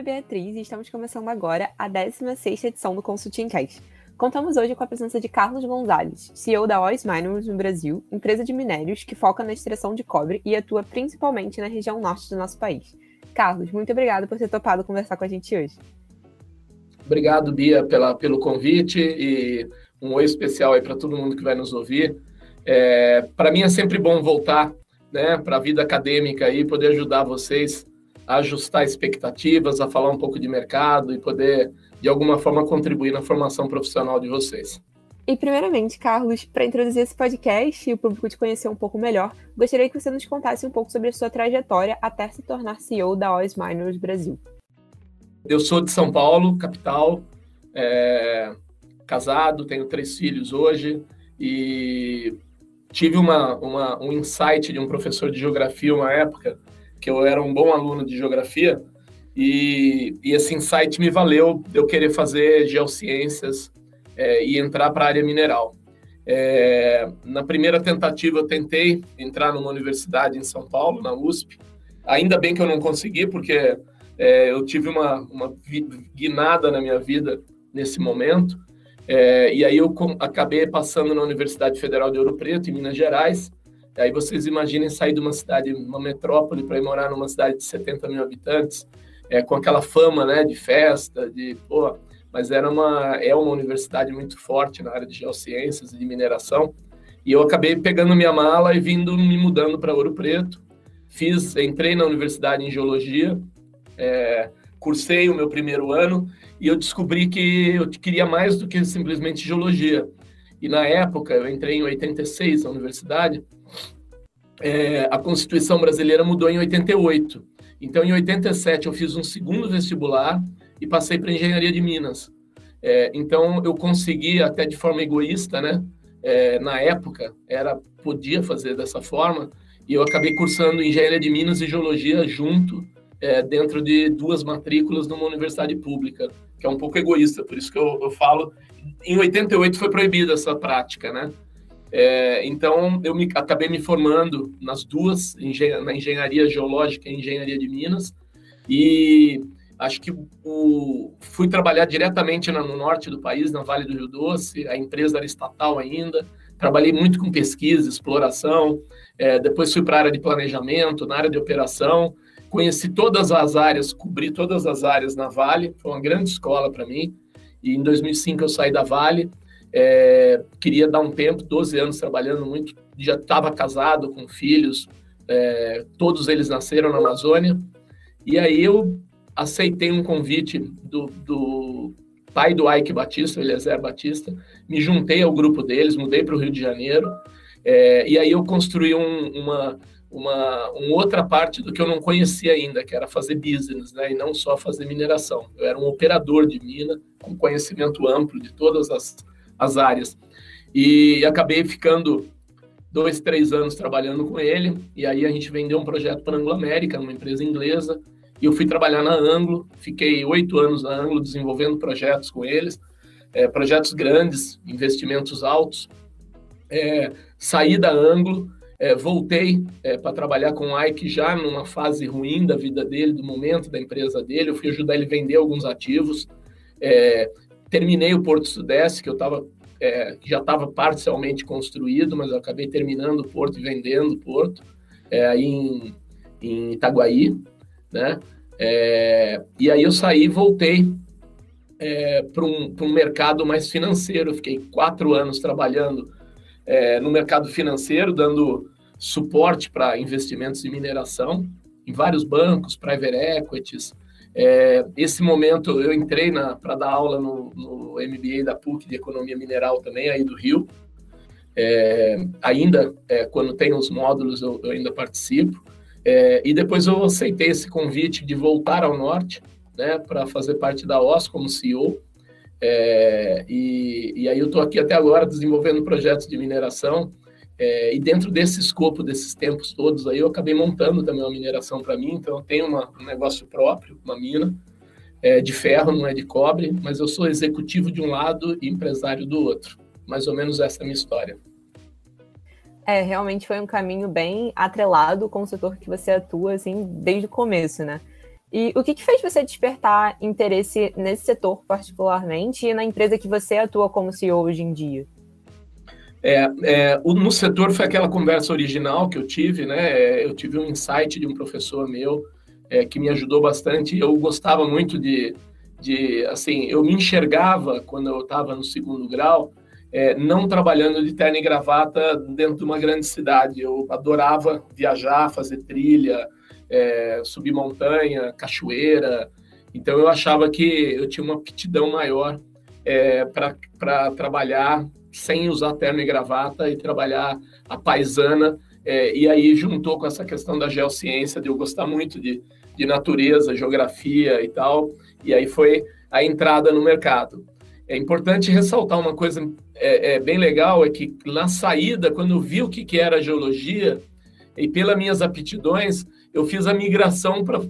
é Beatriz e estamos começando agora a 16ª edição do Consulting Cast. Contamos hoje com a presença de Carlos Gonzalez, CEO da Ois Miners no Brasil, empresa de minérios que foca na extração de cobre e atua principalmente na região norte do nosso país. Carlos, muito obrigado por ter topado conversar com a gente hoje. Obrigado, Bia, pela, pelo convite e um oi especial aí para todo mundo que vai nos ouvir. É, para mim é sempre bom voltar né, para a vida acadêmica e poder ajudar vocês a ajustar expectativas, a falar um pouco de mercado e poder de alguma forma contribuir na formação profissional de vocês. E primeiramente, Carlos, para introduzir esse podcast e o público te conhecer um pouco melhor, gostaria que você nos contasse um pouco sobre a sua trajetória até se tornar CEO da Oz Miners Brasil. Eu sou de São Paulo, capital, é, casado, tenho três filhos hoje e tive uma, uma, um insight de um professor de geografia uma época que eu era um bom aluno de geografia e, e esse insight me valeu eu querer fazer geociências é, e entrar para a área mineral. É, na primeira tentativa, eu tentei entrar numa universidade em São Paulo, na USP. Ainda bem que eu não consegui, porque é, eu tive uma, uma guinada na minha vida nesse momento. É, e aí eu acabei passando na Universidade Federal de Ouro Preto, em Minas Gerais. Aí vocês imaginem sair de uma cidade, uma metrópole, para ir morar numa cidade de 70 mil habitantes, é, com aquela fama, né, de festa, de, pô, mas era uma, é uma universidade muito forte na área de geociências e de mineração, e eu acabei pegando minha mala e vindo, me mudando para Ouro Preto, fiz, entrei na universidade em geologia, é, cursei o meu primeiro ano, e eu descobri que eu queria mais do que simplesmente geologia, e na época, eu entrei em 86 na universidade, é, a Constituição brasileira mudou em 88, então, em 87, eu fiz um segundo vestibular e passei para engenharia de Minas. É, então, eu consegui, até de forma egoísta, né? É, na época, era podia fazer dessa forma, e eu acabei cursando engenharia de Minas e geologia junto, é, dentro de duas matrículas numa universidade pública, que é um pouco egoísta, por isso que eu, eu falo. Em 88 foi proibida essa prática, né? É, então, eu me, acabei me formando nas duas, na engenharia geológica e engenharia de Minas, e acho que o, fui trabalhar diretamente no norte do país, na Vale do Rio Doce, a empresa era estatal ainda, trabalhei muito com pesquisa, exploração, é, depois fui para a área de planejamento, na área de operação, conheci todas as áreas, cobri todas as áreas na Vale, foi uma grande escola para mim, e em 2005 eu saí da Vale, é, queria dar um tempo, 12 anos trabalhando muito, já estava casado com filhos, é, todos eles nasceram na Amazônia. E aí eu aceitei um convite do, do pai do Ike Batista, Eliezer Batista, me juntei ao grupo deles, mudei para o Rio de Janeiro, é, e aí eu construí um, uma, uma, uma, outra parte do que eu não conhecia ainda, que era fazer business, né, e não só fazer mineração. Eu era um operador de mina, com conhecimento amplo de todas as as áreas. E acabei ficando dois, três anos trabalhando com ele, e aí a gente vendeu um projeto para a Anglo América, uma empresa inglesa, e eu fui trabalhar na Anglo, fiquei oito anos na Anglo desenvolvendo projetos com eles, é, projetos grandes, investimentos altos. É, saí da Anglo, é, voltei para trabalhar com o Ike já numa fase ruim da vida dele, do momento da empresa dele, eu fui ajudar ele a vender alguns ativos, terminei o Porto Sudeste, que eu estava é, já estava parcialmente construído, mas eu acabei terminando o porto e vendendo o porto é, em, em Itaguaí, né? É, e aí eu saí e voltei é, para um, um mercado mais financeiro. fiquei quatro anos trabalhando é, no mercado financeiro, dando suporte para investimentos em mineração em vários bancos, private equities, é, esse momento eu entrei para dar aula no, no, MBA da PUC de Economia Mineral também, aí do Rio. É, ainda, é, quando tem os módulos, eu, eu ainda participo. É, e depois eu aceitei esse convite de voltar ao Norte, né, para fazer parte da OS como CEO. É, e, e aí eu estou aqui até agora desenvolvendo projetos de mineração é, e dentro desse escopo, desses tempos todos aí, eu acabei montando também uma mineração para mim, então eu tenho uma, um negócio próprio, uma mina, é, de ferro, não é de cobre, mas eu sou executivo de um lado e empresário do outro. Mais ou menos essa é a minha história. É, realmente foi um caminho bem atrelado com o setor que você atua, assim, desde o começo, né? E o que, que fez você despertar interesse nesse setor particularmente e na empresa que você atua como CEO hoje em dia? É, é, no setor foi aquela conversa original que eu tive, né? É, eu tive um insight de um professor meu é, que me ajudou bastante. Eu gostava muito de, de, assim, eu me enxergava quando eu estava no segundo grau, é, não trabalhando de terno e gravata dentro de uma grande cidade. Eu adorava viajar, fazer trilha, é, subir montanha, cachoeira. Então eu achava que eu tinha uma aptidão maior para trabalhar sem usar terno e gravata e trabalhar a paisana. É, e aí juntou com essa questão da geociência, de eu gostar muito de, de natureza, geografia e tal. E aí foi a entrada no mercado. É importante ressaltar uma coisa é, é bem legal, é que na saída, quando eu vi o que, que era geologia, e pelas minhas aptidões, eu fiz a migração para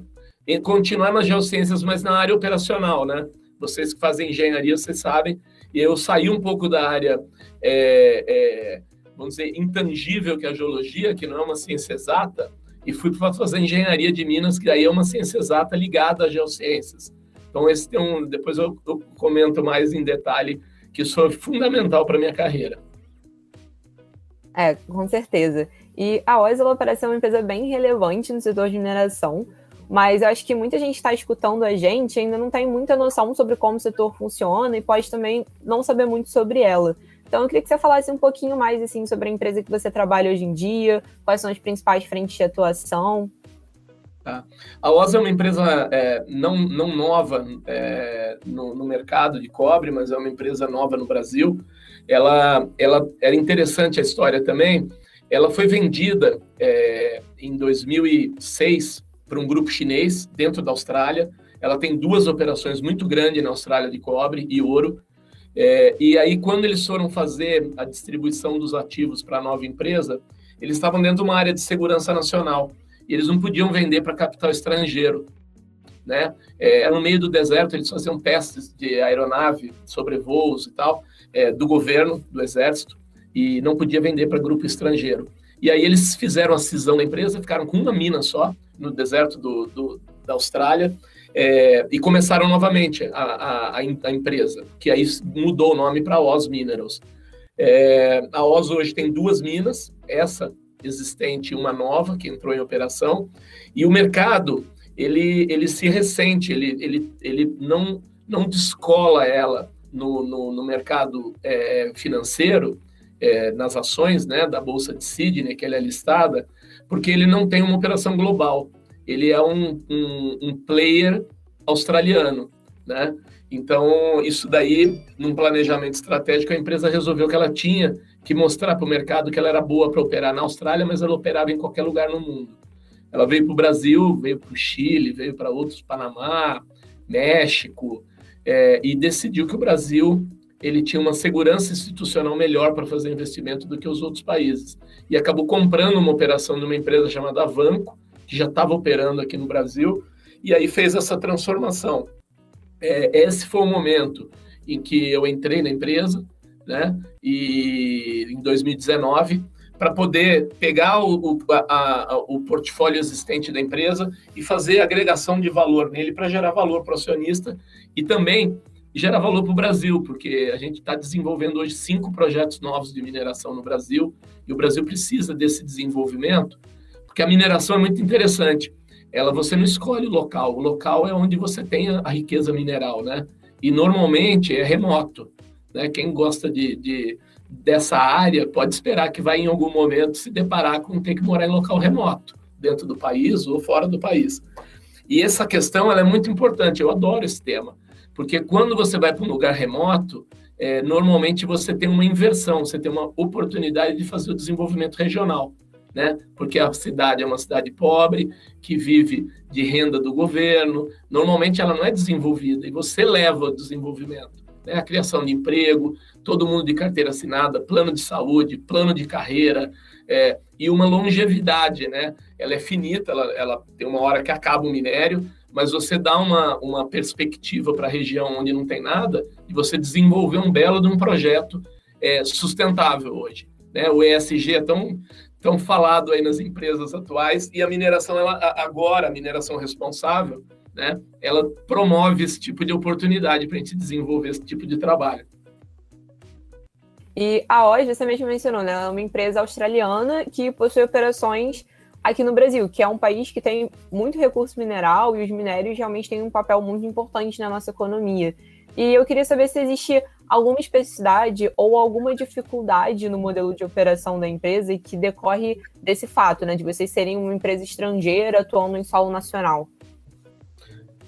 continuar nas geociências, mas na área operacional, né? Vocês que fazem engenharia, vocês sabem, eu saí um pouco da área, é, é, vamos dizer, intangível, que é a geologia, que não é uma ciência exata, e fui para fazer engenharia de Minas, que aí é uma ciência exata ligada às geociências. Então, esse tem um. Depois eu, eu comento mais em detalhe, que isso foi fundamental para minha carreira. É, com certeza. E a OS ela parece uma empresa bem relevante no setor de mineração, mas eu acho que muita gente está escutando a gente ainda não tem muita noção sobre como o setor funciona e pode também não saber muito sobre ela. Então, eu queria que você falasse um pouquinho mais assim sobre a empresa que você trabalha hoje em dia, quais são as principais frentes de atuação. Tá. A OSA é uma empresa é, não, não nova é, no, no, mercado de cobre, mas é uma empresa nova no Brasil. Ela, ela era interessante a história também. Ela foi vendida é, em 2006 para um grupo chinês dentro da Austrália. Ela tem duas operações muito grandes na Austrália de cobre e ouro. É, e aí, quando eles foram fazer a distribuição dos ativos para a nova empresa, eles estavam dentro de uma área de segurança nacional. E eles não podiam vender para capital estrangeiro. Né? É, era no meio do deserto, eles faziam testes de aeronave, sobrevoos e tal, é, do governo, do exército, e não podia vender para grupo estrangeiro. E aí eles fizeram a cisão da empresa, ficaram com uma mina só, no deserto do, do da Austrália, é, e começaram novamente a, a, a, empresa, que aí mudou o nome para Oz Minerals. É, a Oz hoje tem duas minas, essa existente e uma nova que entrou em operação, e o mercado ele, ele se ressente, ele, ele, ele não, não descola ela no, no, no mercado é, financeiro, é, nas ações né, da Bolsa de Sydney, que ela é listada, porque ele não tem uma operação global. Ele é um, um, um player australiano, né? Então, isso daí, num planejamento estratégico, a empresa resolveu que ela tinha que mostrar para o mercado que ela era boa para operar na Austrália, mas ela operava em qualquer lugar no mundo. Ela veio para o Brasil, veio para o Chile, veio para outros, Panamá, México, é, e decidiu que o Brasil ele tinha uma segurança institucional melhor para fazer investimento do que os outros países. E acabou comprando uma operação de uma empresa chamada Avanco, que já estava operando aqui no Brasil, e aí fez essa transformação. É, esse foi o momento em que eu entrei na empresa, né? E em 2019, para poder pegar o, o, a, a, o portfólio existente da empresa e fazer agregação de valor nele para gerar valor para o acionista e também e gera valor para o Brasil, porque a gente está desenvolvendo hoje cinco projetos novos de mineração no Brasil e o Brasil precisa desse desenvolvimento, porque a mineração é muito interessante. Ela você não escolhe o local, o local é onde você tem a, a riqueza mineral, né? E normalmente é remoto, né? Quem gosta de, de dessa área pode esperar que vai em algum momento se deparar com ter que morar em local remoto, dentro do país ou fora do país. E essa questão ela é muito importante. Eu adoro esse tema porque quando você vai para um lugar remoto, é, normalmente você tem uma inversão, você tem uma oportunidade de fazer o desenvolvimento regional, né? Porque a cidade é uma cidade pobre, que vive de renda do governo, normalmente ela não é desenvolvida, e você leva o desenvolvimento, né? A criação de emprego, todo mundo de carteira assinada, plano de saúde, plano de carreira, é, e uma longevidade, né? Ela é finita, ela, ela tem uma hora que acaba o minério, mas você dá uma, uma perspectiva para a região onde não tem nada e você desenvolver um belo de um projeto é, sustentável hoje. Né? O ESG é tão, tão falado aí nas empresas atuais e a mineração, ela, agora, a mineração responsável, né, ela promove esse tipo de oportunidade para a gente desenvolver esse tipo de trabalho. E a OZ, você mesmo mencionou, né? É uma empresa australiana que possui operações aqui no Brasil, que é um país que tem muito recurso mineral e os minérios realmente têm um papel muito importante na nossa economia. E eu queria saber se existe alguma especificidade ou alguma dificuldade no modelo de operação da empresa que decorre desse fato, né, de vocês serem uma empresa estrangeira atuando em solo nacional.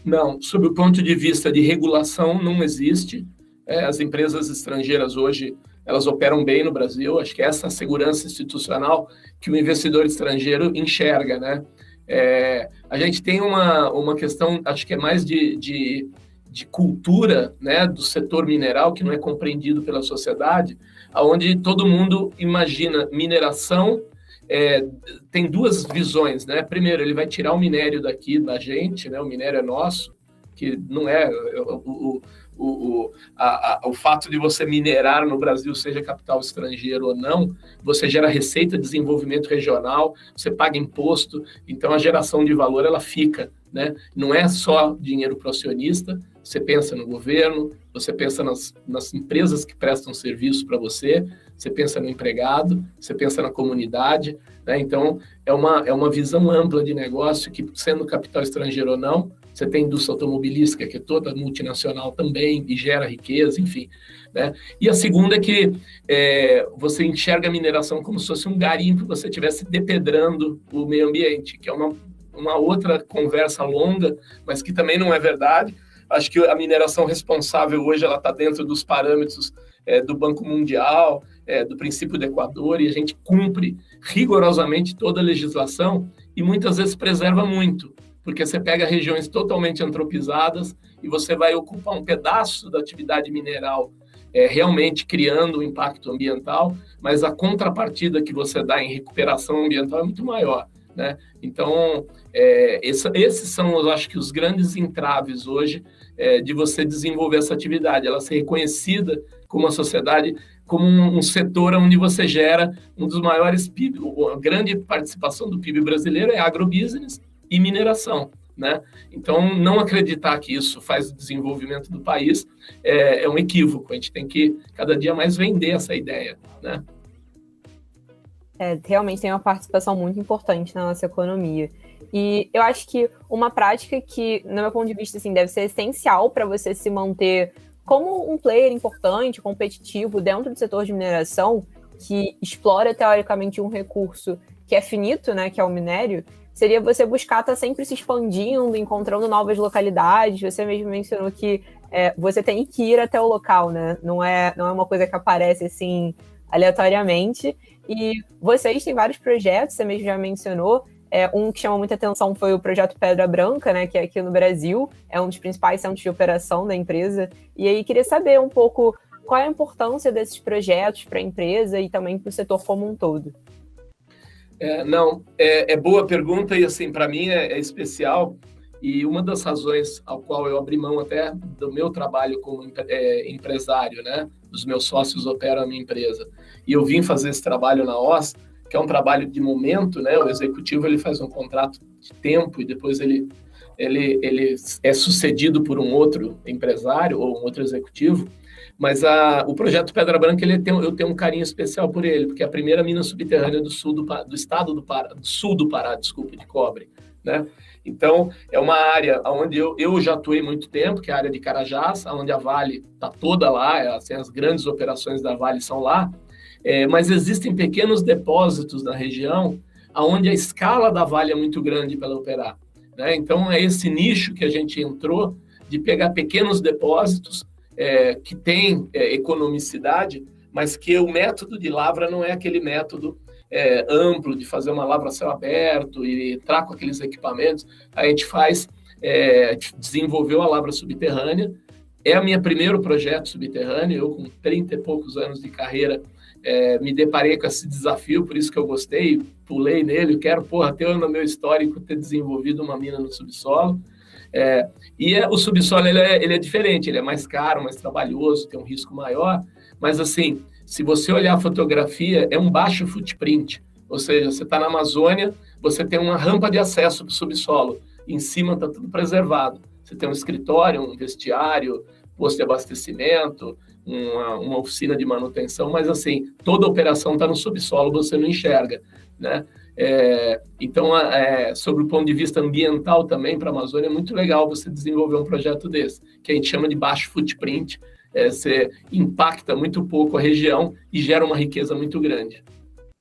Não, sob o ponto de vista de regulação, não existe. É, as empresas estrangeiras hoje elas operam bem no Brasil. Acho que é essa segurança institucional que o investidor estrangeiro enxerga, né? É, a gente tem uma, uma questão, acho que é mais de, de, de, cultura né, do setor mineral, que não é compreendido pela sociedade, onde todo mundo imagina mineração. É, tem duas visões, né? Primeiro, ele vai tirar o minério daqui da gente, né? O minério é nosso, que não é o, o o, o, a, a, o fato de você minerar no Brasil, seja capital estrangeiro ou não, você gera receita, desenvolvimento regional, você paga imposto, então a geração de valor ela fica, né? Não é só dinheiro para o acionista, você pensa no governo, você pensa nas, nas empresas que prestam serviço para você, você pensa no empregado, você pensa na comunidade, né? Então é uma, é uma visão ampla de negócio que, sendo capital estrangeiro ou não, você tem indústria automobilística, que é toda multinacional também, e gera riqueza, enfim. Né? E a segunda é que é, você enxerga a mineração como se fosse um garimpo, você estivesse depedrando o meio ambiente, que é uma, uma outra conversa longa, mas que também não é verdade. Acho que a mineração responsável hoje ela está dentro dos parâmetros é, do Banco Mundial, é, do princípio do Equador, e a gente cumpre rigorosamente toda a legislação e muitas vezes preserva muito porque você pega regiões totalmente antropizadas e você vai ocupar um pedaço da atividade mineral é, realmente criando um impacto ambiental, mas a contrapartida que você dá em recuperação ambiental é muito maior. Né? Então, é, esse, esses são, eu acho que, os grandes entraves hoje é, de você desenvolver essa atividade, ela ser reconhecida como uma sociedade, como um, um, setor onde você gera um dos maiores PIB, a grande participação do PIB brasileiro é agrobusiness, e mineração. Né? Então, não acreditar que isso faz o desenvolvimento do país é, é, um equívoco. A gente tem que cada dia mais vender essa ideia. Né? É, realmente tem uma participação muito importante na nossa economia. E eu acho que uma prática que, no meu ponto de vista, assim, deve ser essencial para você se manter como um player importante, competitivo dentro do setor de mineração, que explora teoricamente um recurso que é finito, né, que é o minério, seria você buscar estar tá sempre se expandindo, encontrando novas localidades. Você mesmo mencionou que é, você tem que ir até o local, né? Não é, não é uma coisa que aparece assim aleatoriamente. E vocês têm vários projetos, você mesmo já mencionou. É, um que chamou muita atenção foi o projeto Pedra Branca, né, que é aqui no Brasil, é um dos principais centros de operação da empresa. E aí queria saber um pouco qual é a importância desses projetos para a empresa e também para o setor como um todo. É, não, é, é, boa pergunta e assim para mim é, é, especial. E uma das razões ao qual eu abri mão até do meu trabalho como é, empresário, né, os meus sócios operam a minha empresa e eu vim fazer esse trabalho na OS, que é um trabalho de momento, né, o executivo ele faz um contrato de tempo e depois ele ele, ele é sucedido por um outro empresário ou um outro executivo mas a, o projeto Pedra Branca, ele tem, eu tenho um carinho especial por ele, porque é a primeira mina subterrânea do sul do, do estado do Pará, do sul do Pará, desculpa, de cobre, né? Então, é uma área onde eu, eu já atuei muito tempo, que é a área de Carajás, onde a Vale está toda lá, é, assim, as grandes operações da Vale são lá, é, mas existem pequenos depósitos na região onde a escala da Vale é muito grande para operar. Né? Então, é esse nicho que a gente entrou de pegar pequenos depósitos é, que tem é, economicidade, mas que o método de lavra não é aquele método é, amplo de fazer uma lavra a céu aberto e entrar com aqueles equipamentos. A gente faz, é, desenvolveu a lavra subterrânea. É a minha primeiro projeto subterrâneo. Eu, com 30 e poucos anos de carreira, é, me deparei com esse desafio, por isso que eu gostei, pulei nele. Quero, porra, ter no meu histórico ter desenvolvido uma mina no subsolo. É, e é, o subsolo ele é, ele é diferente, ele é mais caro, mais trabalhoso, tem um risco maior, mas assim, se você olhar a fotografia, é um baixo footprint, ou seja, você está na Amazônia, você tem uma rampa de acesso para o subsolo. em cima está tudo preservado. Você tem um escritório, um vestiário, posto de abastecimento, uma, uma oficina de manutenção, mas assim, toda operação está no subsolo, você não enxerga, né? É, então, é, sobre o ponto de vista ambiental também para a Amazônia, é muito legal você desenvolver um projeto desse, que a gente chama de baixo footprint, é, você impacta muito pouco a região e gera uma riqueza muito grande.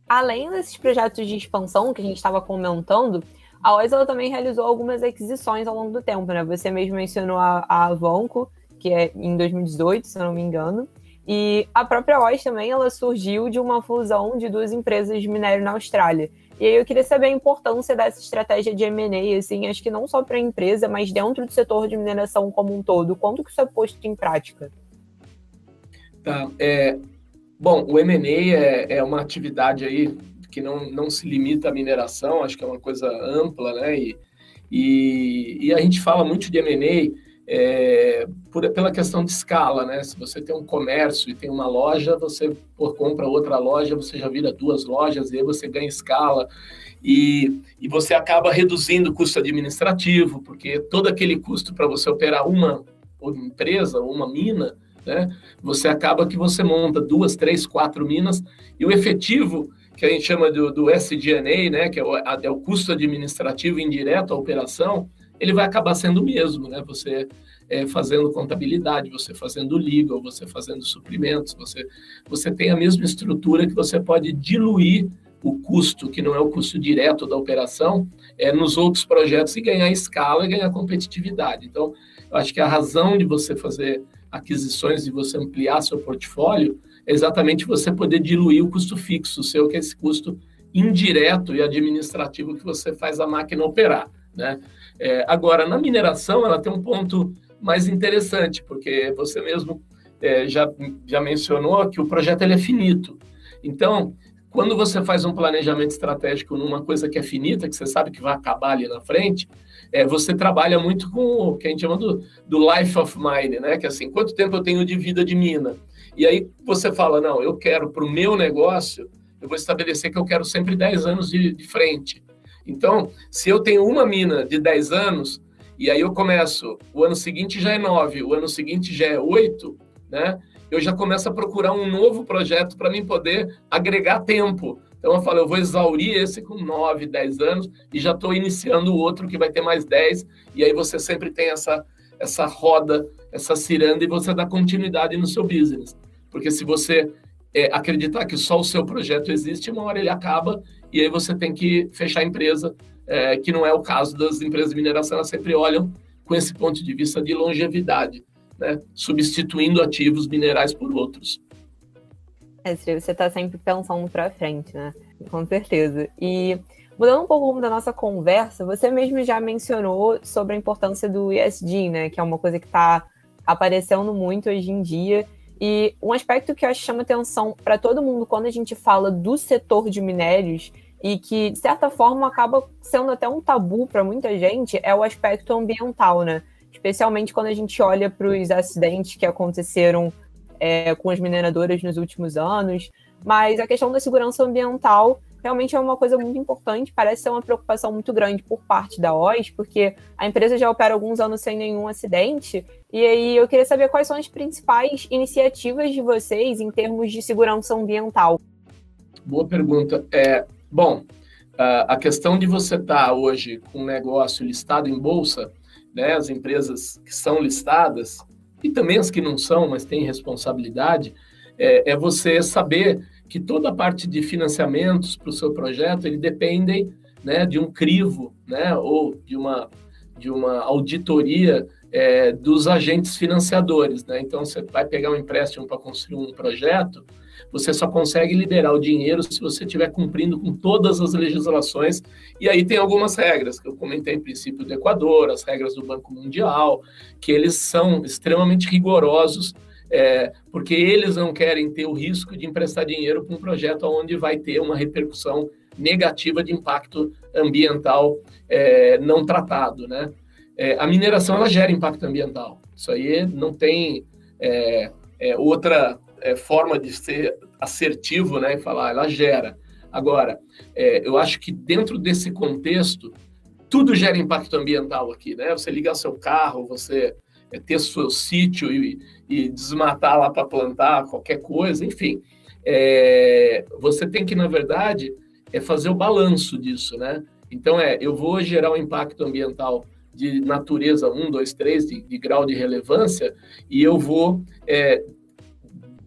Além desses projetos de expansão que a gente estava comentando, a OIS também realizou algumas aquisições ao longo do tempo, né? Você mesmo mencionou a, a Avanco, que é em 2018, se eu não me engano. E a própria OIS também ela surgiu de uma fusão de duas empresas de minério na Austrália. E aí eu queria saber a importância dessa estratégia de M&A, assim, acho que não só para a empresa, mas dentro do setor de mineração como um todo. Quanto que isso é posto em prática? Tá, é, bom, o M&A é, é uma atividade aí que não, não se limita à mineração, acho que é uma coisa ampla, né? E, e, e a gente fala muito de M&A é, por, pela questão de escala, né? Se você tem um comércio e tem uma loja, você por compra outra loja, você já vira duas lojas e aí você ganha escala e, e você acaba reduzindo o custo administrativo, porque todo aquele custo para você operar uma empresa ou uma mina, né? Você acaba que você monta duas, três, quatro minas e o efetivo que a gente chama do, do né? Que é o, é o custo administrativo indireto à operação ele vai acabar sendo o mesmo, né? Você é, fazendo contabilidade, você fazendo legal, você fazendo suprimentos, você, você tem a mesma estrutura que você pode diluir o custo, que não é o custo direto da operação, é, nos outros projetos e ganhar escala e ganhar competitividade. Então, eu acho que a razão de você fazer aquisições e você ampliar seu portfólio é exatamente você poder diluir o custo fixo seu, que é esse custo indireto e administrativo que você faz a máquina operar, né? É, agora, na mineração, ela tem um ponto mais interessante, porque você mesmo é, já, já mencionou que o projeto ele é finito. Então, quando você faz um planejamento estratégico numa coisa que é finita, que você sabe que vai acabar ali na frente, é, você trabalha muito com o que a gente chama do, do life of mine, né? Que é assim, quanto tempo eu tenho de vida de mina? E aí você fala, não, eu quero para o meu negócio, eu vou estabelecer que eu quero sempre 10 anos de, de frente. Então, se eu tenho uma mina de 10 anos, e aí eu começo, o ano seguinte já é 9, o ano seguinte já é 8, né? Eu já começo a procurar um novo projeto para mim poder agregar tempo. Então eu falo, eu vou exaurir esse com 9, 10 anos e já estou iniciando o outro que vai ter mais 10, e aí você sempre tem essa, essa roda, essa ciranda, e você dá continuidade no seu business. Porque se você é, acreditar que só o seu projeto existe, uma hora ele acaba e aí você tem que fechar a empresa, é, que não é o caso das empresas de mineração, elas sempre olham com esse ponto de vista de longevidade, né? substituindo ativos minerais por outros. É, você está sempre pensando para frente, né? Com certeza. E mudando um pouco o rumo da nossa conversa, você mesmo já mencionou sobre a importância do ESG, né? Que é uma coisa que está aparecendo muito hoje em dia e um aspecto que eu acho que chama atenção para todo mundo quando a gente fala do setor de minérios e que, de certa forma, acaba sendo até um tabu para muita gente, é o aspecto ambiental, né? Especialmente quando a gente olha para os acidentes que aconteceram é, com as mineradoras nos últimos anos. Mas a questão da segurança ambiental realmente é uma coisa muito importante, parece ser uma preocupação muito grande por parte da OIS, porque a empresa já opera alguns anos sem nenhum acidente, e aí eu queria saber quais são as principais iniciativas de vocês em termos de segurança ambiental. Boa pergunta. É, bom, a questão de você estar tá hoje com um negócio listado em bolsa, né, as empresas que são listadas, e também as que não são, mas têm responsabilidade, é, é você saber que toda a parte de financiamentos para o seu projeto ele dependem né, de um crivo, né, ou de uma de uma auditoria é, dos agentes financiadores, né? Então você vai pegar um empréstimo para construir um projeto, você só consegue liberar o dinheiro se você estiver cumprindo com todas as legislações. E aí tem algumas regras que eu comentei, em princípio do Equador, as regras do Banco Mundial, que eles são extremamente rigorosos é, porque eles não querem ter o risco de emprestar dinheiro para um projeto onde vai ter uma repercussão negativa de impacto ambiental é, não tratado, né? É, a mineração ela gera impacto ambiental. Isso aí não tem é, é, outra é, forma de ser assertivo, né? E falar, ela gera. Agora, eu acho que dentro desse contexto tudo gera impacto ambiental aqui, né? Você ligar seu carro, você é, ter seu sítio e, e desmatar lá para plantar qualquer coisa, enfim. É, você tem que, na verdade, é fazer o balanço disso, né? Então, é, eu vou gerar um impacto ambiental de natureza 1, 2, 3, de, de grau de relevância, e eu vou é,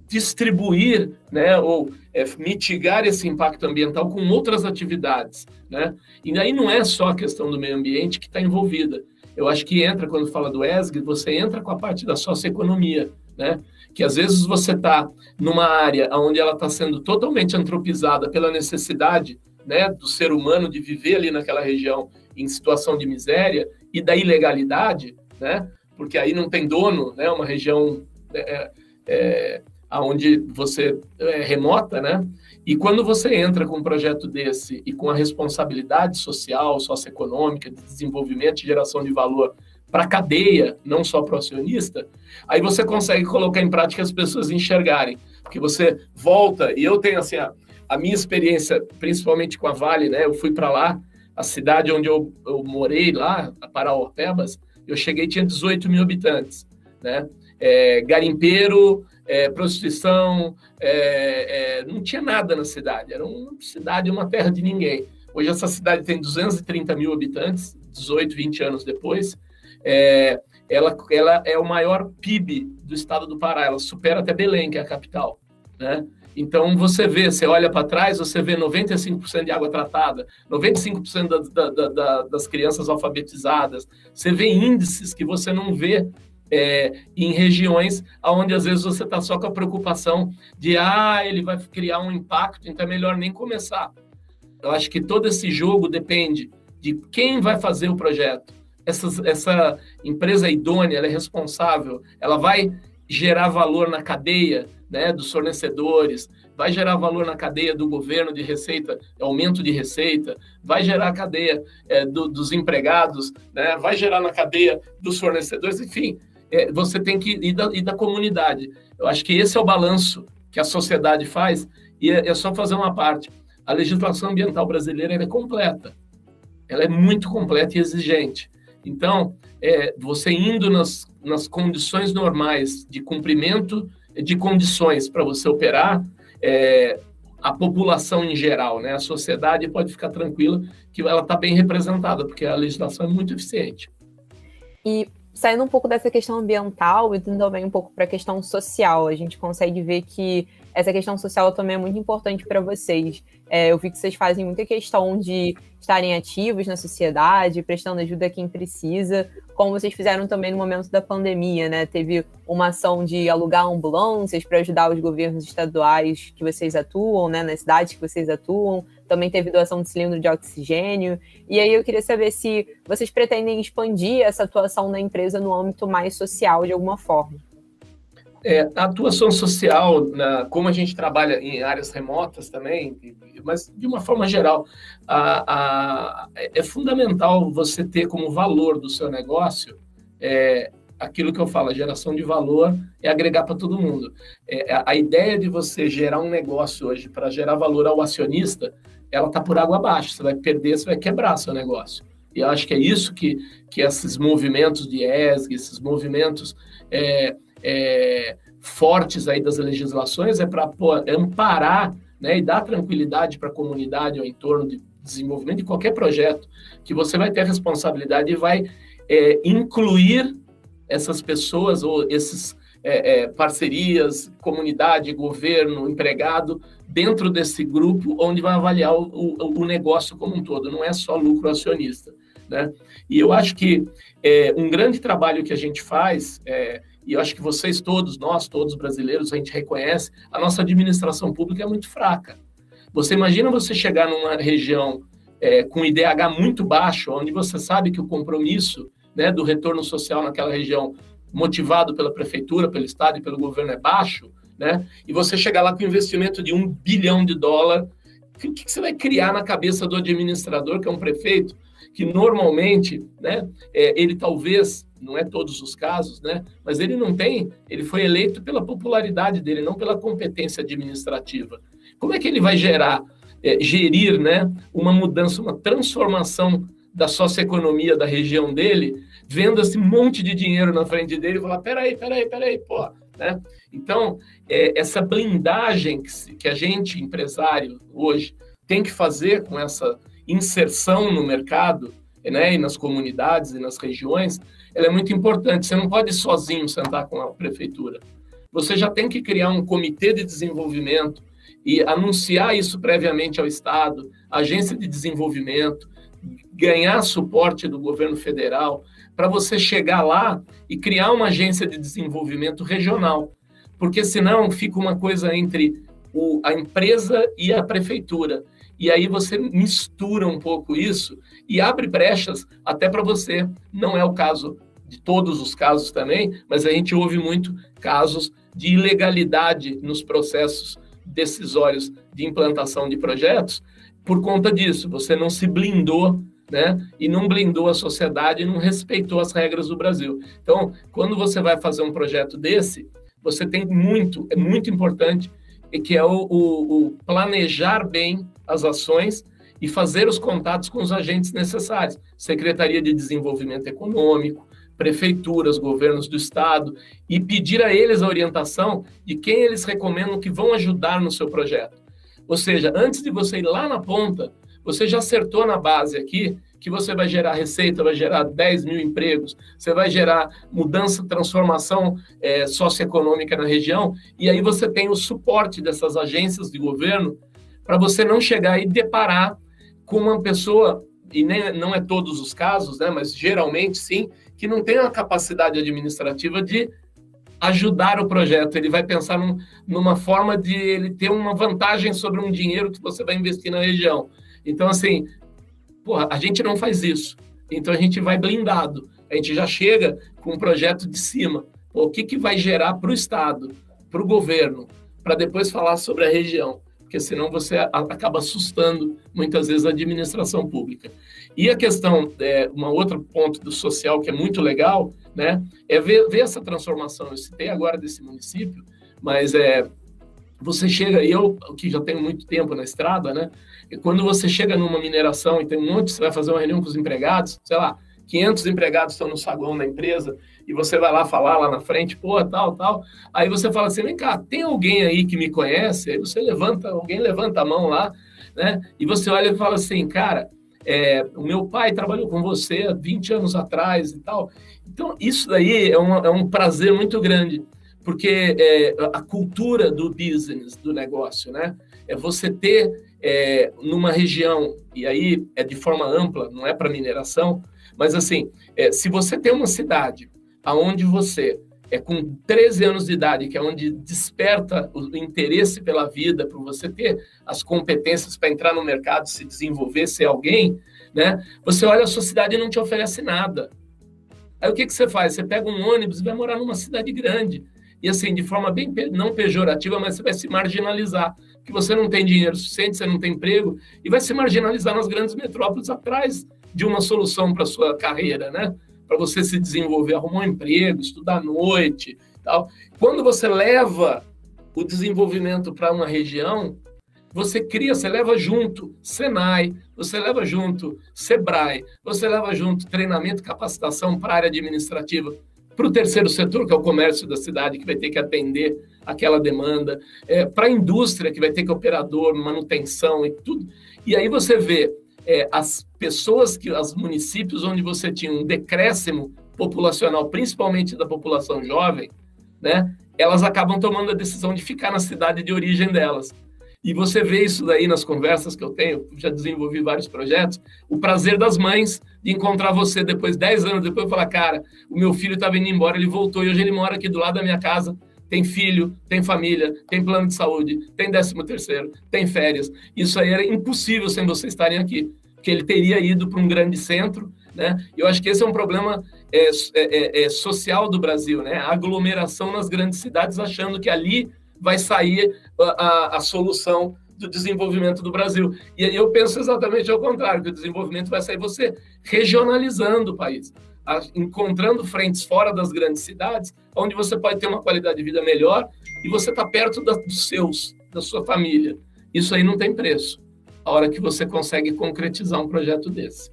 distribuir, né, ou é, mitigar esse impacto ambiental com outras atividades, né? E aí não é só a questão do meio ambiente que está envolvida. Eu acho que entra, quando fala do ESG, você entra com a parte da socioeconomia, né? Que às vezes você está numa área onde ela está sendo totalmente antropizada pela necessidade né, do ser humano de viver ali naquela região em situação de miséria e da ilegalidade, né? Porque aí não tem dono, né? Uma região é, é, onde você é remota, né? E quando você entra com um projeto desse e com a responsabilidade social, socioeconômica, de desenvolvimento e geração de valor para a cadeia, não só para o acionista, aí você consegue colocar em prática as pessoas enxergarem. Porque você volta, e eu tenho assim, a, a minha experiência, principalmente com a Vale, né? Eu fui para lá, a cidade onde eu, eu morei lá, a Paraopebas, eu cheguei tinha 18 mil habitantes, né? É, garimpeiro, é, prostituição, é, é, não tinha nada na cidade, era uma cidade, uma terra de ninguém. Hoje essa cidade tem 230 mil habitantes, 18, 20 anos depois. É, ela, ela é o maior PIB do estado do Pará, ela supera até Belém, que é a capital. Né? Então você vê, você olha para trás, você vê 95% de água tratada, 95% da, da, da, das crianças alfabetizadas, você vê índices que você não vê é, em regiões onde às vezes você está só com a preocupação de ah, ele vai criar um impacto, então é melhor nem começar. Eu acho que todo esse jogo depende de quem vai fazer o projeto. Essa, empresa idônea, ela é responsável, ela vai gerar valor na cadeia né, dos fornecedores, vai gerar valor na cadeia do governo de receita, aumento de receita, vai gerar cadeia é, do, dos empregados, né, vai gerar na cadeia dos fornecedores, enfim, é, você tem que ir da, ir da comunidade. Eu acho que esse é o balanço que a sociedade faz, e é, é só fazer uma parte. A legislação ambiental brasileira é completa, ela é muito completa e exigente. Então, é, você indo nas, nas condições normais de cumprimento de condições para você operar, é, a população em geral, né, a sociedade pode ficar tranquila que ela está bem representada, porque a legislação é muito eficiente. E saindo um pouco dessa questão ambiental e também um pouco para a questão social, a gente consegue ver que essa questão social também é muito importante para vocês. É, eu vi que vocês fazem muita questão de estarem ativos na sociedade, prestando ajuda a quem precisa, como vocês fizeram também no momento da pandemia, né? Teve uma ação de alugar ambulâncias para ajudar os governos estaduais que vocês atuam, né? Nas cidades que vocês atuam. Também teve doação de cilindro de oxigênio. E aí eu queria saber se vocês pretendem expandir essa atuação da empresa no âmbito mais social de alguma forma. É, a atuação social, na, como a gente trabalha em áreas remotas também, mas de uma forma geral, a, a, é fundamental você ter como valor do seu negócio é, aquilo que eu falo, a geração de valor é agregar para todo mundo. É, a ideia de você gerar um negócio hoje para gerar valor ao acionista, ela está por água abaixo. Você vai perder, você vai quebrar seu negócio. E eu acho que é isso que, que esses movimentos de ESG, esses movimentos é, é, fortes aí das legislações é para amparar né, e dar tranquilidade para a comunidade ao entorno de desenvolvimento de qualquer projeto, que você vai ter a responsabilidade e vai é, incluir essas pessoas ou esses é, é, parcerias, comunidade, governo, empregado, dentro desse grupo onde vai avaliar o, o, o negócio como um todo, não é só lucro acionista. Né? E eu acho que é, um grande trabalho que a gente faz é, e eu acho que vocês todos, nós todos brasileiros, a gente reconhece, a nossa administração pública é muito fraca. Você imagina você chegar numa região é, com IDH muito baixo, onde você sabe que o compromisso né, do retorno social naquela região, motivado pela prefeitura, pelo Estado e pelo governo, é baixo, né? e você chegar lá com investimento de um bilhão de dólar, o que, que você vai criar na cabeça do administrador, que é um prefeito, que normalmente, né, é, ele talvez não é todos os casos, né? Mas ele não tem, ele foi eleito pela popularidade dele, não pela competência administrativa. Como é que ele vai gerar, é, gerir, né, uma mudança, uma transformação da socioeconomia da região dele, vendo esse monte de dinheiro na frente dele e falar: peraí, peraí, peraí, pô. Né? Então, é, essa blindagem que, que a gente, empresário, hoje, tem que fazer com essa inserção no mercado, né, e nas comunidades e nas regiões, ela é muito importante. Você não pode sozinho sentar com a prefeitura. Você já tem que criar um comitê de desenvolvimento e anunciar isso previamente ao Estado, agência de desenvolvimento, ganhar suporte do governo federal, para você chegar lá e criar uma agência de desenvolvimento regional. Porque senão fica uma coisa entre o, a empresa e a prefeitura. E aí você mistura um pouco isso e abre brechas até para você. Não é o caso de todos os casos também, mas a gente ouve muito casos de ilegalidade nos processos decisórios de implantação de projetos por conta disso. Você não se blindou né? E não blindou a sociedade e não respeitou as regras do Brasil. Então, quando você vai fazer um projeto desse, você tem muito, é muito importante, que é o, o, o planejar bem as ações e fazer os contatos com os agentes necessários. Secretaria de Desenvolvimento Econômico, prefeituras, governos do estado e pedir a eles a orientação de quem eles recomendam que vão ajudar no seu projeto. Ou seja, antes de você ir lá na ponta, você já acertou na base aqui que você vai gerar receita, vai gerar 10 mil empregos, você vai gerar mudança, transformação é, socioeconômica na região, e aí você tem o suporte dessas agências de governo para você não chegar e deparar com uma pessoa, e nem, não é todos os casos, né, mas geralmente sim, que não tem a capacidade administrativa de ajudar o projeto. Ele vai pensar num, numa forma de ele ter uma vantagem sobre um dinheiro que você vai investir na região. Então, assim, porra, a gente não faz isso. Então, a gente vai blindado. A gente já chega com um projeto de cima. Pô, o que, que vai gerar para o Estado, para o governo, para depois falar sobre a região? Porque senão você acaba assustando muitas vezes a administração pública. E a questão, é, uma outro ponto do social que é muito legal, né, é ver, ver essa transformação. Eu citei agora desse município, mas é, você chega, e eu que já tenho muito tempo na estrada, né, e quando você chega numa mineração e tem um monte, você vai fazer uma reunião com os empregados, sei lá, 500 empregados estão no saguão da empresa e você vai lá falar lá na frente, pô, tal, tal. Aí você fala assim, vem cá, tem alguém aí que me conhece? Aí você levanta, alguém levanta a mão lá, né? E você olha e fala assim, cara, é, o meu pai trabalhou com você há 20 anos atrás e tal. Então, isso daí é, é um prazer muito grande, porque é, a cultura do business, do negócio, né? É você ter é, numa região, e aí é de forma ampla, não é para mineração, mas assim, é, se você tem uma cidade aonde você é com 13 anos de idade, que é onde desperta o interesse pela vida, para você ter as competências para entrar no mercado, se desenvolver, ser alguém, né? Você olha a sua cidade e não te oferece nada. Aí o que, que você faz? Você pega um ônibus e vai morar numa cidade grande. E assim, de forma bem não pejorativa, mas você vai se marginalizar que você não tem dinheiro suficiente, você não tem emprego, e vai se marginalizar nas grandes metrópoles atrás de uma solução para sua carreira, né? Para você se desenvolver, arrumar um emprego, estudar à noite, tal. Quando você leva o desenvolvimento para uma região, você cria, você leva junto Senai, você leva junto Sebrae, você leva junto treinamento, capacitação para a área administrativa para o terceiro setor, que é o comércio da cidade, que vai ter que atender aquela demanda, é, para a indústria, que vai ter que operador, manutenção e tudo. E aí você vê é, as pessoas, que, os municípios onde você tinha um decréscimo populacional, principalmente da população jovem, né, elas acabam tomando a decisão de ficar na cidade de origem delas. E você vê isso daí nas conversas que eu tenho, já desenvolvi vários projetos, o prazer das mães de encontrar você depois, 10 anos depois, e falar, cara, o meu filho estava indo embora, ele voltou e hoje ele mora aqui do lado da minha casa, tem filho, tem família, tem plano de saúde, tem décimo terceiro, tem férias. Isso aí era impossível sem vocês estarem aqui, porque ele teria ido para um grande centro, né? Eu acho que esse é um problema é, é, é, é social do Brasil, né? A aglomeração nas grandes cidades, achando que ali vai sair a, a, a solução do desenvolvimento do Brasil. E aí eu penso exatamente ao contrário, que o desenvolvimento vai sair você regionalizando o país, encontrando frentes fora das grandes cidades, onde você pode ter uma qualidade de vida melhor e você está perto da, dos seus, da sua família. Isso aí não tem preço, a hora que você consegue concretizar um projeto desse.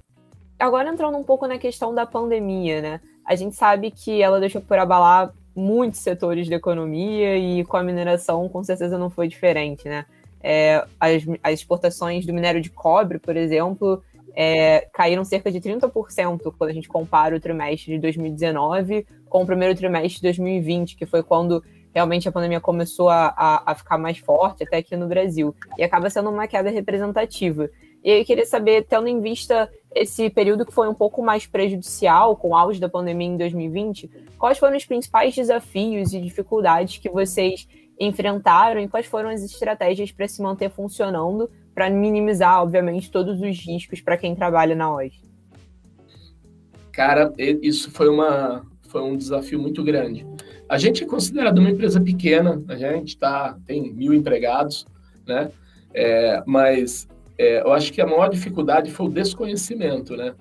agora entrando um pouco na questão da pandemia, né? A gente sabe que ela deixou por abalar muitos setores da economia e com a mineração com certeza não foi diferente, né? É, as, as, exportações do minério de cobre, por exemplo, é, caíram cerca de 30% quando a gente compara o trimestre de 2019 com o primeiro trimestre de 2020, que foi quando realmente a pandemia começou a, a, a ficar mais forte, até aqui no Brasil. E acaba sendo uma queda representativa. E eu queria saber, tendo em vista esse período que foi um pouco mais prejudicial, com o auge da pandemia em 2020, quais foram os principais desafios e dificuldades que vocês enfrentaram e quais foram as estratégias para se manter funcionando, para minimizar, obviamente, todos os riscos para quem trabalha na OZ? Cara, isso foi, uma, foi um desafio muito grande. A gente é considerado uma empresa pequena, a gente tá, tem mil empregados, né? É, mas é, eu acho que a maior dificuldade foi o desconhecimento, né?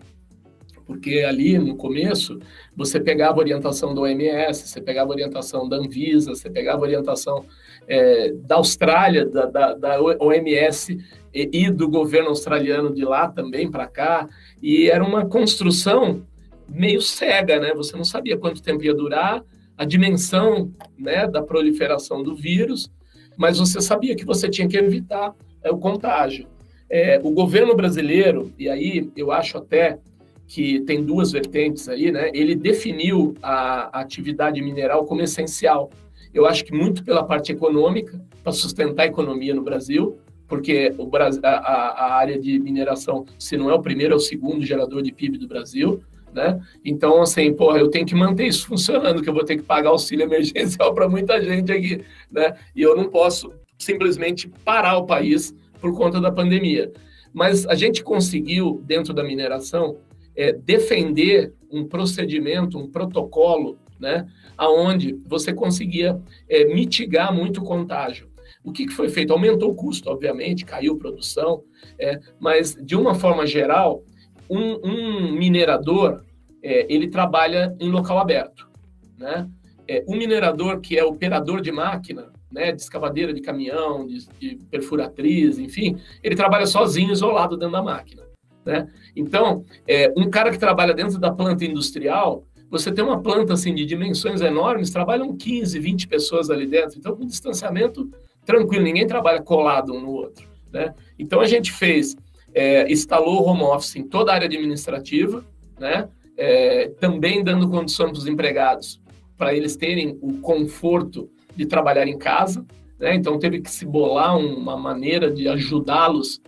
Porque ali no começo você pegava orientação do OMS, você pegava orientação da Anvisa, você pegava orientação é, da Austrália, da, da, da OMS e, e, do governo australiano de lá também para cá, e era uma construção meio cega, né? Você não sabia quanto tempo ia durar, a dimensão né, da proliferação do vírus, mas você sabia que você tinha que evitar é, o contágio. É, o governo brasileiro, e aí eu acho até que tem duas vertentes aí, né? Ele definiu a, a atividade mineral como essencial. Eu acho que muito pela parte econômica, para sustentar a economia no Brasil, porque o a, a, área de mineração, se não é o primeiro, é o segundo gerador de PIB do Brasil, né? Então, assim, porra, eu tenho que manter isso funcionando, que eu vou ter que pagar auxílio emergencial para muita gente aqui, né? E eu não posso simplesmente parar o país por conta da pandemia. Mas a gente conseguiu, dentro da mineração, é, defender um procedimento, um protocolo, né, aonde você conseguia é, mitigar muito o contágio. O que, que, foi feito? Aumentou o custo, obviamente, caiu a produção, é, mas de uma forma geral, um, um minerador é, ele trabalha em local aberto, né? É, um minerador que é operador de máquina, né, de escavadeira de caminhão, de, de perfuratriz, enfim, ele trabalha sozinho, isolado dentro da máquina. Né? Então, é, um cara que trabalha dentro da planta industrial, você tem uma planta assim de dimensões enormes, trabalham 15, 20 pessoas ali dentro, então com distanciamento tranquilo, ninguém trabalha colado um no outro. Né? Então a gente fez, é, instalou home office em toda a área administrativa, né? É, também dando condição para os empregados, para eles terem o conforto de trabalhar em casa, né? então teve que se bolar uma maneira de ajudá-los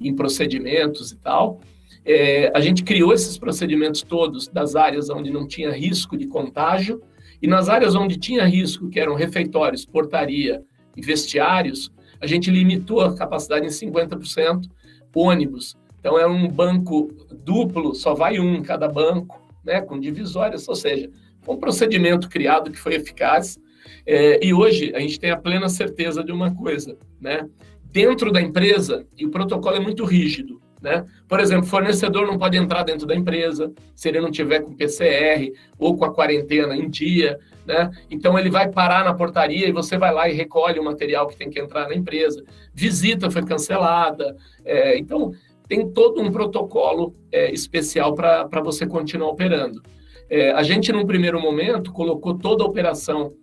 em procedimentos e tal. É, a gente criou esses procedimentos todos das áreas onde não tinha risco de contágio e nas áreas onde tinha risco, que eram refeitórios, portaria e vestiários, a gente limitou a capacidade em 50%, ônibus. Então é um banco duplo, só vai um em cada banco, né, com divisórias, ou seja, um procedimento criado que foi eficaz é, e hoje a gente tem a plena certeza de uma coisa, né? Dentro da empresa, e o protocolo é muito rígido, né? Por exemplo, fornecedor não pode entrar dentro da empresa se ele não tiver com PCR ou com a quarentena em dia, né? Então ele vai parar na portaria e você vai lá e recolhe o material que tem que entrar na empresa. Visita foi cancelada, é, então tem todo um protocolo é, especial para você continuar operando. É, a gente, num primeiro momento, colocou toda a operação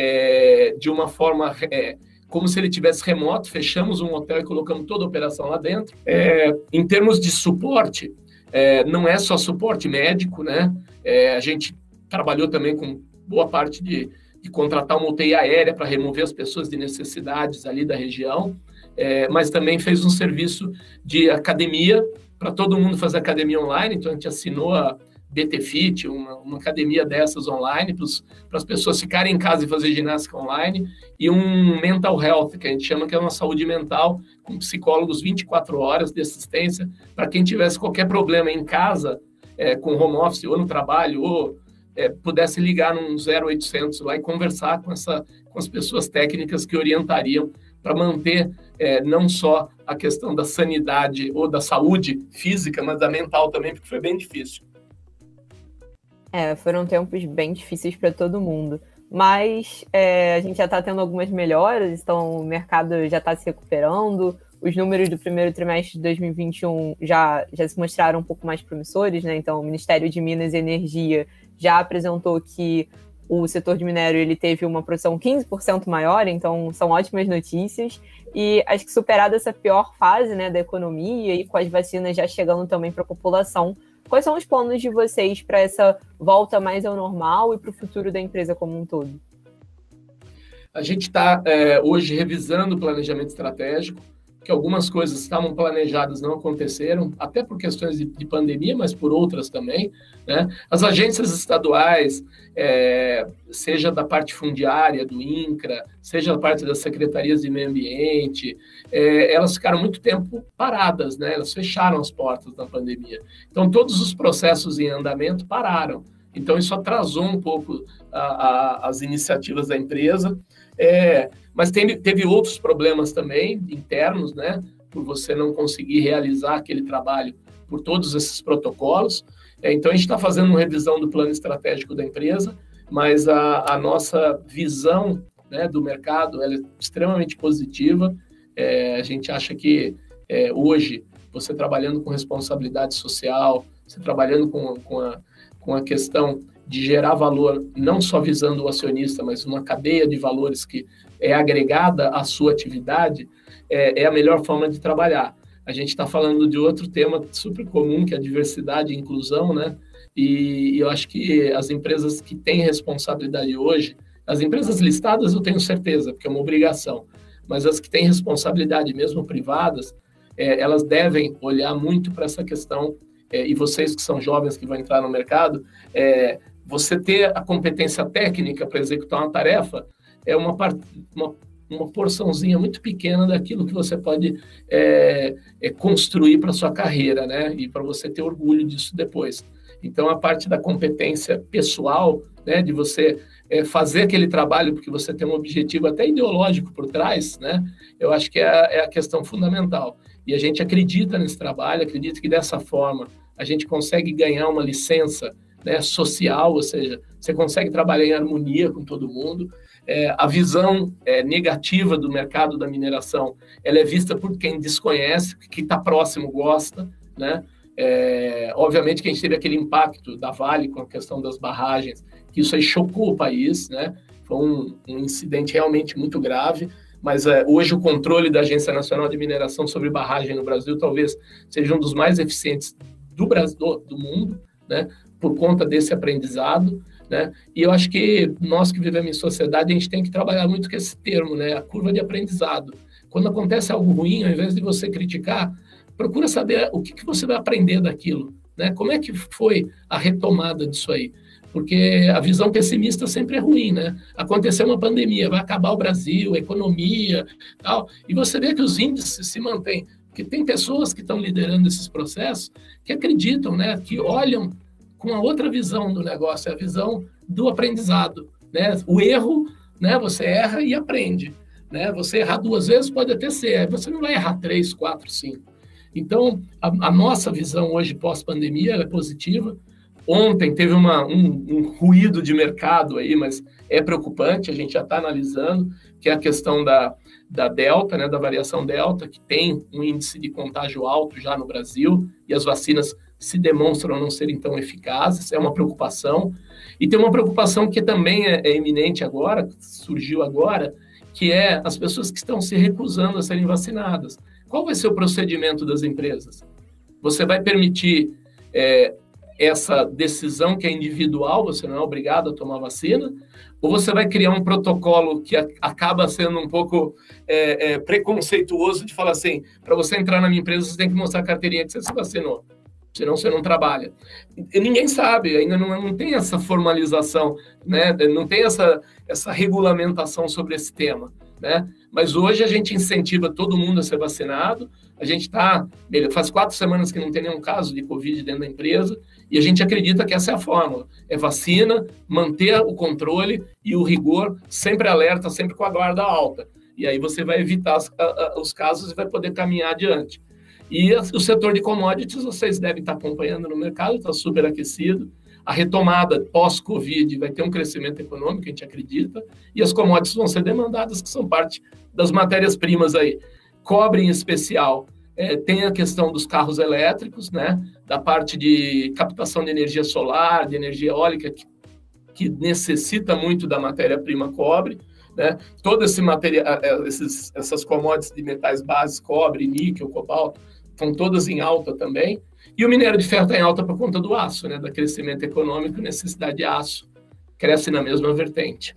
é, de uma forma é, como se ele tivesse remoto, fechamos um hotel e colocamos toda a operação lá dentro. É, em termos de suporte, é, não é só suporte médico, né? É, a gente trabalhou também com boa parte de, de contratar uma UTI aérea para remover as pessoas de necessidades ali da região, é, mas também fez um serviço de academia para todo mundo fazer academia online, então a gente assinou a, BTFit, uma, uma academia dessas online, para as pessoas ficarem em casa e fazer ginástica online, e um mental health, que a gente chama que é uma saúde mental, com psicólogos 24 horas de assistência, para quem tivesse qualquer problema em casa, é, com home office, ou no trabalho, ou é, pudesse ligar num 0800 lá e conversar com, essa, com as pessoas técnicas que orientariam para manter é, não só a questão da sanidade ou da saúde física, mas da mental também, porque foi bem difícil. É, foram tempos bem difíceis para todo mundo. Mas é, a gente já está tendo algumas melhoras, então o mercado já está se recuperando, os números do primeiro trimestre de 2021 já, já se mostraram um pouco mais promissores, né? Então, o Ministério de Minas e Energia já apresentou que o setor de minério ele teve uma produção 15% maior, então são ótimas notícias. E acho que superada essa pior fase né, da economia e com as vacinas já chegando também para a população, quais são os planos de vocês para essa volta mais ao normal e para o futuro da empresa como um todo? A gente está é, hoje revisando o planejamento estratégico que algumas coisas estavam planejadas não aconteceram, até por questões de, de pandemia, mas por outras também. Né? As agências estaduais, é, seja da parte fundiária, do INCRA, seja da parte das secretarias de meio ambiente, é, elas ficaram muito tempo paradas, né? elas fecharam as portas na pandemia. Então, todos os processos em andamento pararam. Então, isso atrasou um pouco a, a, as iniciativas da empresa. É, mas teve, teve outros problemas também internos, né? Por você não conseguir realizar aquele trabalho por todos esses protocolos. É, então, a gente está fazendo uma revisão do plano estratégico da empresa, mas a, a nossa visão né, do mercado é extremamente positiva. É, a gente acha que é, hoje, você trabalhando com responsabilidade social, você trabalhando com, com, a, com a questão de gerar valor, não só visando o acionista, mas uma cadeia de valores que é agregada à sua atividade, é, é a melhor forma de trabalhar. A gente está falando de outro tema super comum, que é a diversidade e inclusão, né? E, e eu acho que as empresas que têm responsabilidade hoje, as empresas listadas eu tenho certeza, porque é uma obrigação, mas as que têm responsabilidade, mesmo privadas, é, elas devem olhar muito para essa questão, é, e vocês que são jovens que vão entrar no mercado, é, você ter a competência técnica para executar uma tarefa é uma, part... uma, uma porçãozinha muito pequena daquilo que você pode é, é construir para sua carreira, né? E para você ter orgulho disso depois. Então, a parte da competência pessoal, né, de você é, fazer aquele trabalho porque você tem um objetivo até ideológico por trás, né? Eu acho que é a, é a questão fundamental. E a gente acredita nesse trabalho, acredita que dessa forma a gente consegue ganhar uma licença né, social, ou seja, você consegue trabalhar em harmonia com todo mundo é, a visão é, negativa do mercado da mineração ela é vista por quem desconhece, que está próximo gosta, né? É, obviamente que a gente teve aquele impacto da Vale com a questão das barragens, que isso aí chocou o país, né? Foi um, um incidente realmente muito grave, mas é, hoje o controle da Agência Nacional de Mineração sobre barragem no Brasil talvez seja um dos mais eficientes do Brasil, do, do mundo, né? Por conta desse aprendizado. Né? E eu acho que nós que vivemos em sociedade, a gente tem que trabalhar muito com esse termo, né? a curva de aprendizado. Quando acontece algo ruim, ao invés de você criticar, procura saber o que, que você vai aprender daquilo. Né? Como é que foi a retomada disso aí? Porque a visão pessimista sempre é ruim, né? Aconteceu uma pandemia, vai acabar o Brasil, economia, tal, e você vê que os índices se mantêm. Porque tem pessoas que estão liderando esses processos que acreditam, né? Que olham com a outra visão do negócio, é a visão do aprendizado. Né? O erro, né? você erra e aprende. Né? Você errar duas vezes pode até ser, você não vai errar três, quatro, cinco. Então, a, a nossa visão hoje pós-pandemia é positiva. Ontem teve uma, um, um, ruído de mercado aí, mas é preocupante, a gente já está analisando, que é a questão da, da Delta, né, da variação Delta, que tem um índice de contágio alto já no Brasil, e as vacinas se demonstram não serem tão eficazes, é uma preocupação. E tem uma preocupação que também é, é iminente agora, surgiu agora, que é as pessoas que estão se recusando a serem vacinadas. Qual vai ser o procedimento das empresas? Você vai permitir é, essa decisão que é individual, você não é obrigado a tomar vacina, ou você vai criar um protocolo que acaba sendo um pouco é, é, preconceituoso de falar assim, para você entrar na minha empresa, você tem que mostrar a carteirinha que você se vacinou senão você não trabalha. E ninguém sabe, ainda não, não tem essa formalização, né? não tem essa, essa regulamentação sobre esse tema. Né? Mas hoje a gente incentiva todo mundo a ser vacinado. A gente está, faz quatro semanas que não tem nenhum caso de Covid dentro da empresa e a gente acredita que essa é a fórmula: é vacina, manter o controle e o rigor, sempre alerta, sempre com a guarda alta. E aí você vai evitar os, os casos e vai poder caminhar adiante. E o setor de commodities, vocês devem estar acompanhando no mercado, está super aquecido. A retomada pós-Covid vai ter um crescimento econômico, a gente acredita, e as commodities vão ser demandadas, que são parte das matérias-primas aí. Cobre, em especial, é, tem a questão dos carros elétricos, né? Da parte de captação de energia solar, de energia eólica, que, que necessita muito da matéria-prima cobre. Né? Todo esse material, esses, essas commodities de metais bases, cobre, níquel, cobalto, estão todas em alta também. E o minério de ferro está em alta por conta do aço, né? Da crescimento econômico, necessidade de aço cresce na mesma vertente.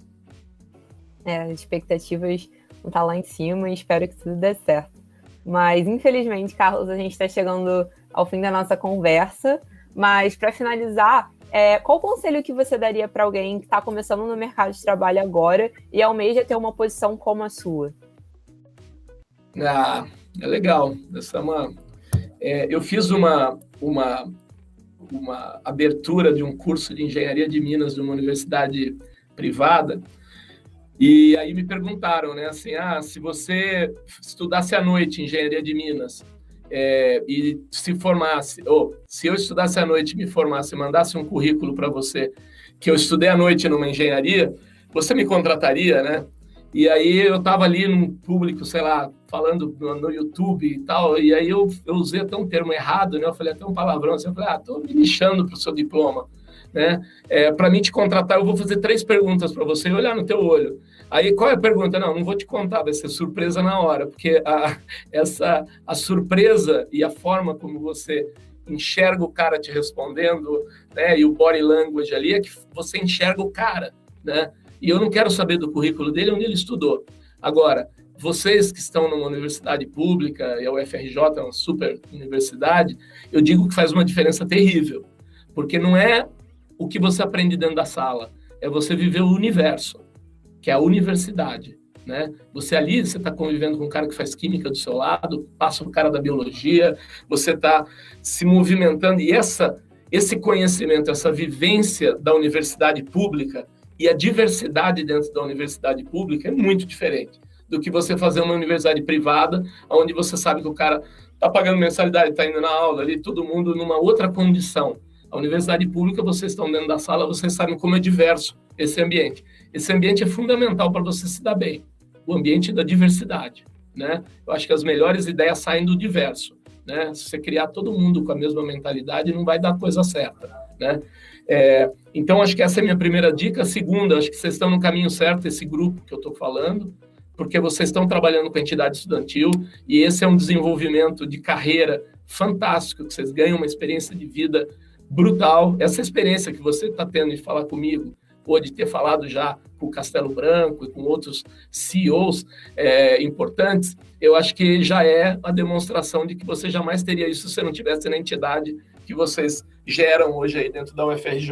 É, as expectativas vão estar lá em cima e espero que tudo dê certo. Mas, infelizmente, Carlos, a gente está chegando ao fim da nossa conversa. Mas, para finalizar, é, qual conselho que você daria para alguém que está começando no mercado de trabalho agora e almeja ter uma posição como a sua? Ah, é legal. Essa é uma, é, eu fiz uma, uma, uma abertura de um curso de engenharia de Minas de uma universidade privada e aí me perguntaram, né, assim, ah, se você estudasse à noite engenharia de Minas é, e se formasse, ou se eu estudasse à noite, me formasse, mandasse um currículo para você que eu estudei à noite numa engenharia, você me contrataria, né? E aí eu estava ali num público, sei lá, falando no, no, YouTube e tal, e aí eu, eu usei até um termo errado, né? Eu falei até um palavrão, assim, eu falei, ah, tô me lixando pro seu diploma, né? É, para mim te contratar, eu vou fazer três perguntas para você e olhar no teu olho. Aí qual é a pergunta? Não, não vou te contar, vai ser surpresa na hora, porque a, essa a surpresa e a forma como você enxerga o cara te respondendo, né, e o body language ali é que você enxerga o cara, né? E eu não quero saber do currículo dele onde ele estudou. Agora, vocês que estão numa universidade pública, e a UFRJ é uma super universidade, eu digo que faz uma diferença terrível, porque não é o que você aprende dentro da sala, é você viver o universo que é a universidade. Né? Você ali, você está convivendo com um cara que faz química do seu lado, passa um cara da biologia, você está se movimentando e essa esse conhecimento, essa vivência da universidade pública e a diversidade dentro da universidade pública é muito diferente do que você fazer uma universidade privada, onde você sabe que o cara está pagando mensalidade, está indo na aula ali, todo mundo numa outra condição. A universidade pública, vocês estão dentro da sala, vocês sabem como é diverso esse ambiente. Esse ambiente é fundamental para você se dar bem. O ambiente da diversidade, né? Eu acho que as melhores ideias saem do diverso, né? Se você criar todo mundo com a mesma mentalidade, não vai dar coisa certa, né? É, então, acho que essa é a minha primeira dica. Segunda, acho que vocês estão no caminho certo, esse grupo que eu estou falando, porque vocês estão trabalhando com a entidade estudantil e esse é um desenvolvimento de carreira fantástico, que vocês ganham uma experiência de vida brutal. Essa experiência que você está tendo de falar comigo, pôde ter falado já com o Castelo Branco e com outros CEOs é, importantes, eu acho que já é a demonstração de que você jamais teria isso se não tivesse na entidade que vocês geram hoje aí dentro da UFRJ.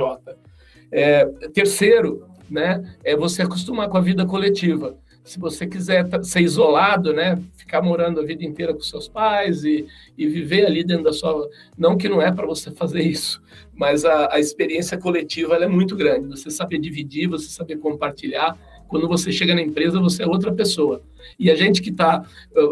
É, terceiro, né, é você acostumar com a vida coletiva se você quiser ser isolado, né, ficar morando a vida inteira com seus pais e, e viver ali dentro da sua. Não que não é para você fazer isso, mas a, a experiência coletiva é muito grande. Você saber dividir, você saber compartilhar. Quando você chega na empresa, você é outra pessoa. E a gente que está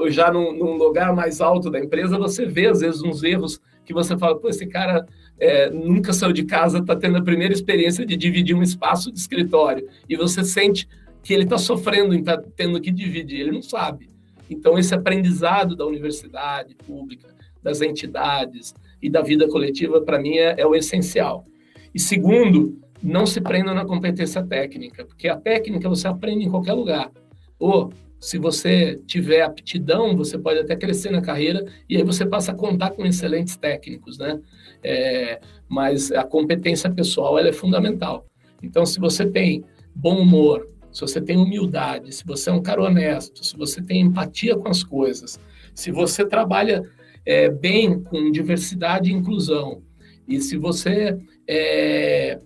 já num, num, lugar mais alto da empresa, você vê às vezes uns erros que você fala, pô, esse cara é, nunca saiu de casa, está tendo a primeira experiência de dividir um espaço de escritório. E você sente que ele está sofrendo em estar tá tendo que dividir, ele não sabe. Então, esse aprendizado da universidade pública, das entidades e da vida coletiva, para mim, é, é, o essencial. E segundo, não se prenda na competência técnica, porque a técnica você aprende em qualquer lugar. Ou, se você tiver aptidão, você pode até crescer na carreira e aí você passa a contar com excelentes técnicos, né? É, mas a competência pessoal ela é fundamental. Então, se você tem bom humor, se você tem humildade, se você é um cara honesto, se você tem empatia com as coisas, se você trabalha é, bem com diversidade e inclusão, e se você é,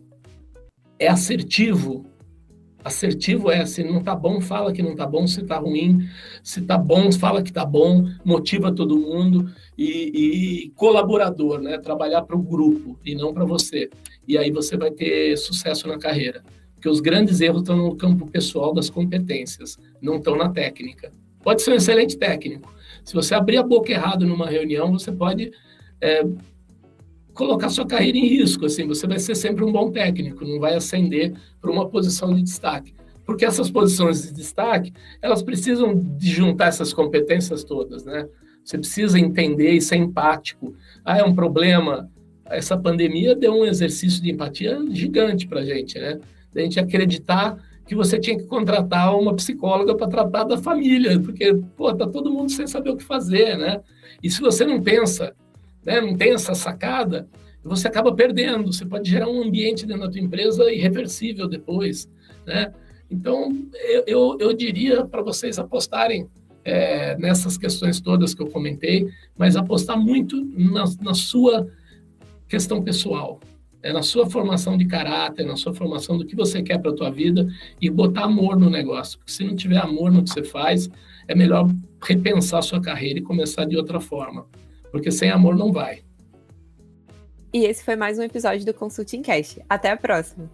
é assertivo, assertivo é se não tá bom, fala que não tá bom, se tá ruim, se tá bom, fala que tá bom, motiva todo mundo e, e colaborador, né? Trabalhar para o grupo e não para você. E aí você vai ter sucesso na carreira que os grandes erros estão no campo pessoal das competências, não estão na técnica. Pode ser um excelente técnico. Se você abrir a boca errado numa reunião, você pode é, colocar sua carreira em risco. Assim, você vai ser sempre um bom técnico, não vai ascender para uma posição de destaque. porque essas posições de destaque, elas precisam de juntar essas competências todas, né? Você precisa entender e ser empático. Ah, é um problema. Essa pandemia deu um exercício de empatia gigante para gente, né? A gente acreditar que você tinha que contratar uma psicóloga para tratar da família, porque, pô, tá todo mundo sem saber o que fazer, né? E se você não pensa, né, não tem essa sacada, você acaba perdendo. Você pode gerar um ambiente dentro da tua empresa irreversível depois, né? Então, eu, eu, eu diria para vocês apostarem é, nessas questões todas que eu comentei, mas apostar muito na, na sua questão pessoal, é na sua formação de caráter, na sua formação do que você quer para a tua vida e botar amor no negócio. Porque se não tiver amor no que você faz, é melhor repensar a sua carreira e começar de outra forma. Porque sem amor não vai. E esse foi mais um episódio do Consulting Cast. Até a próxima!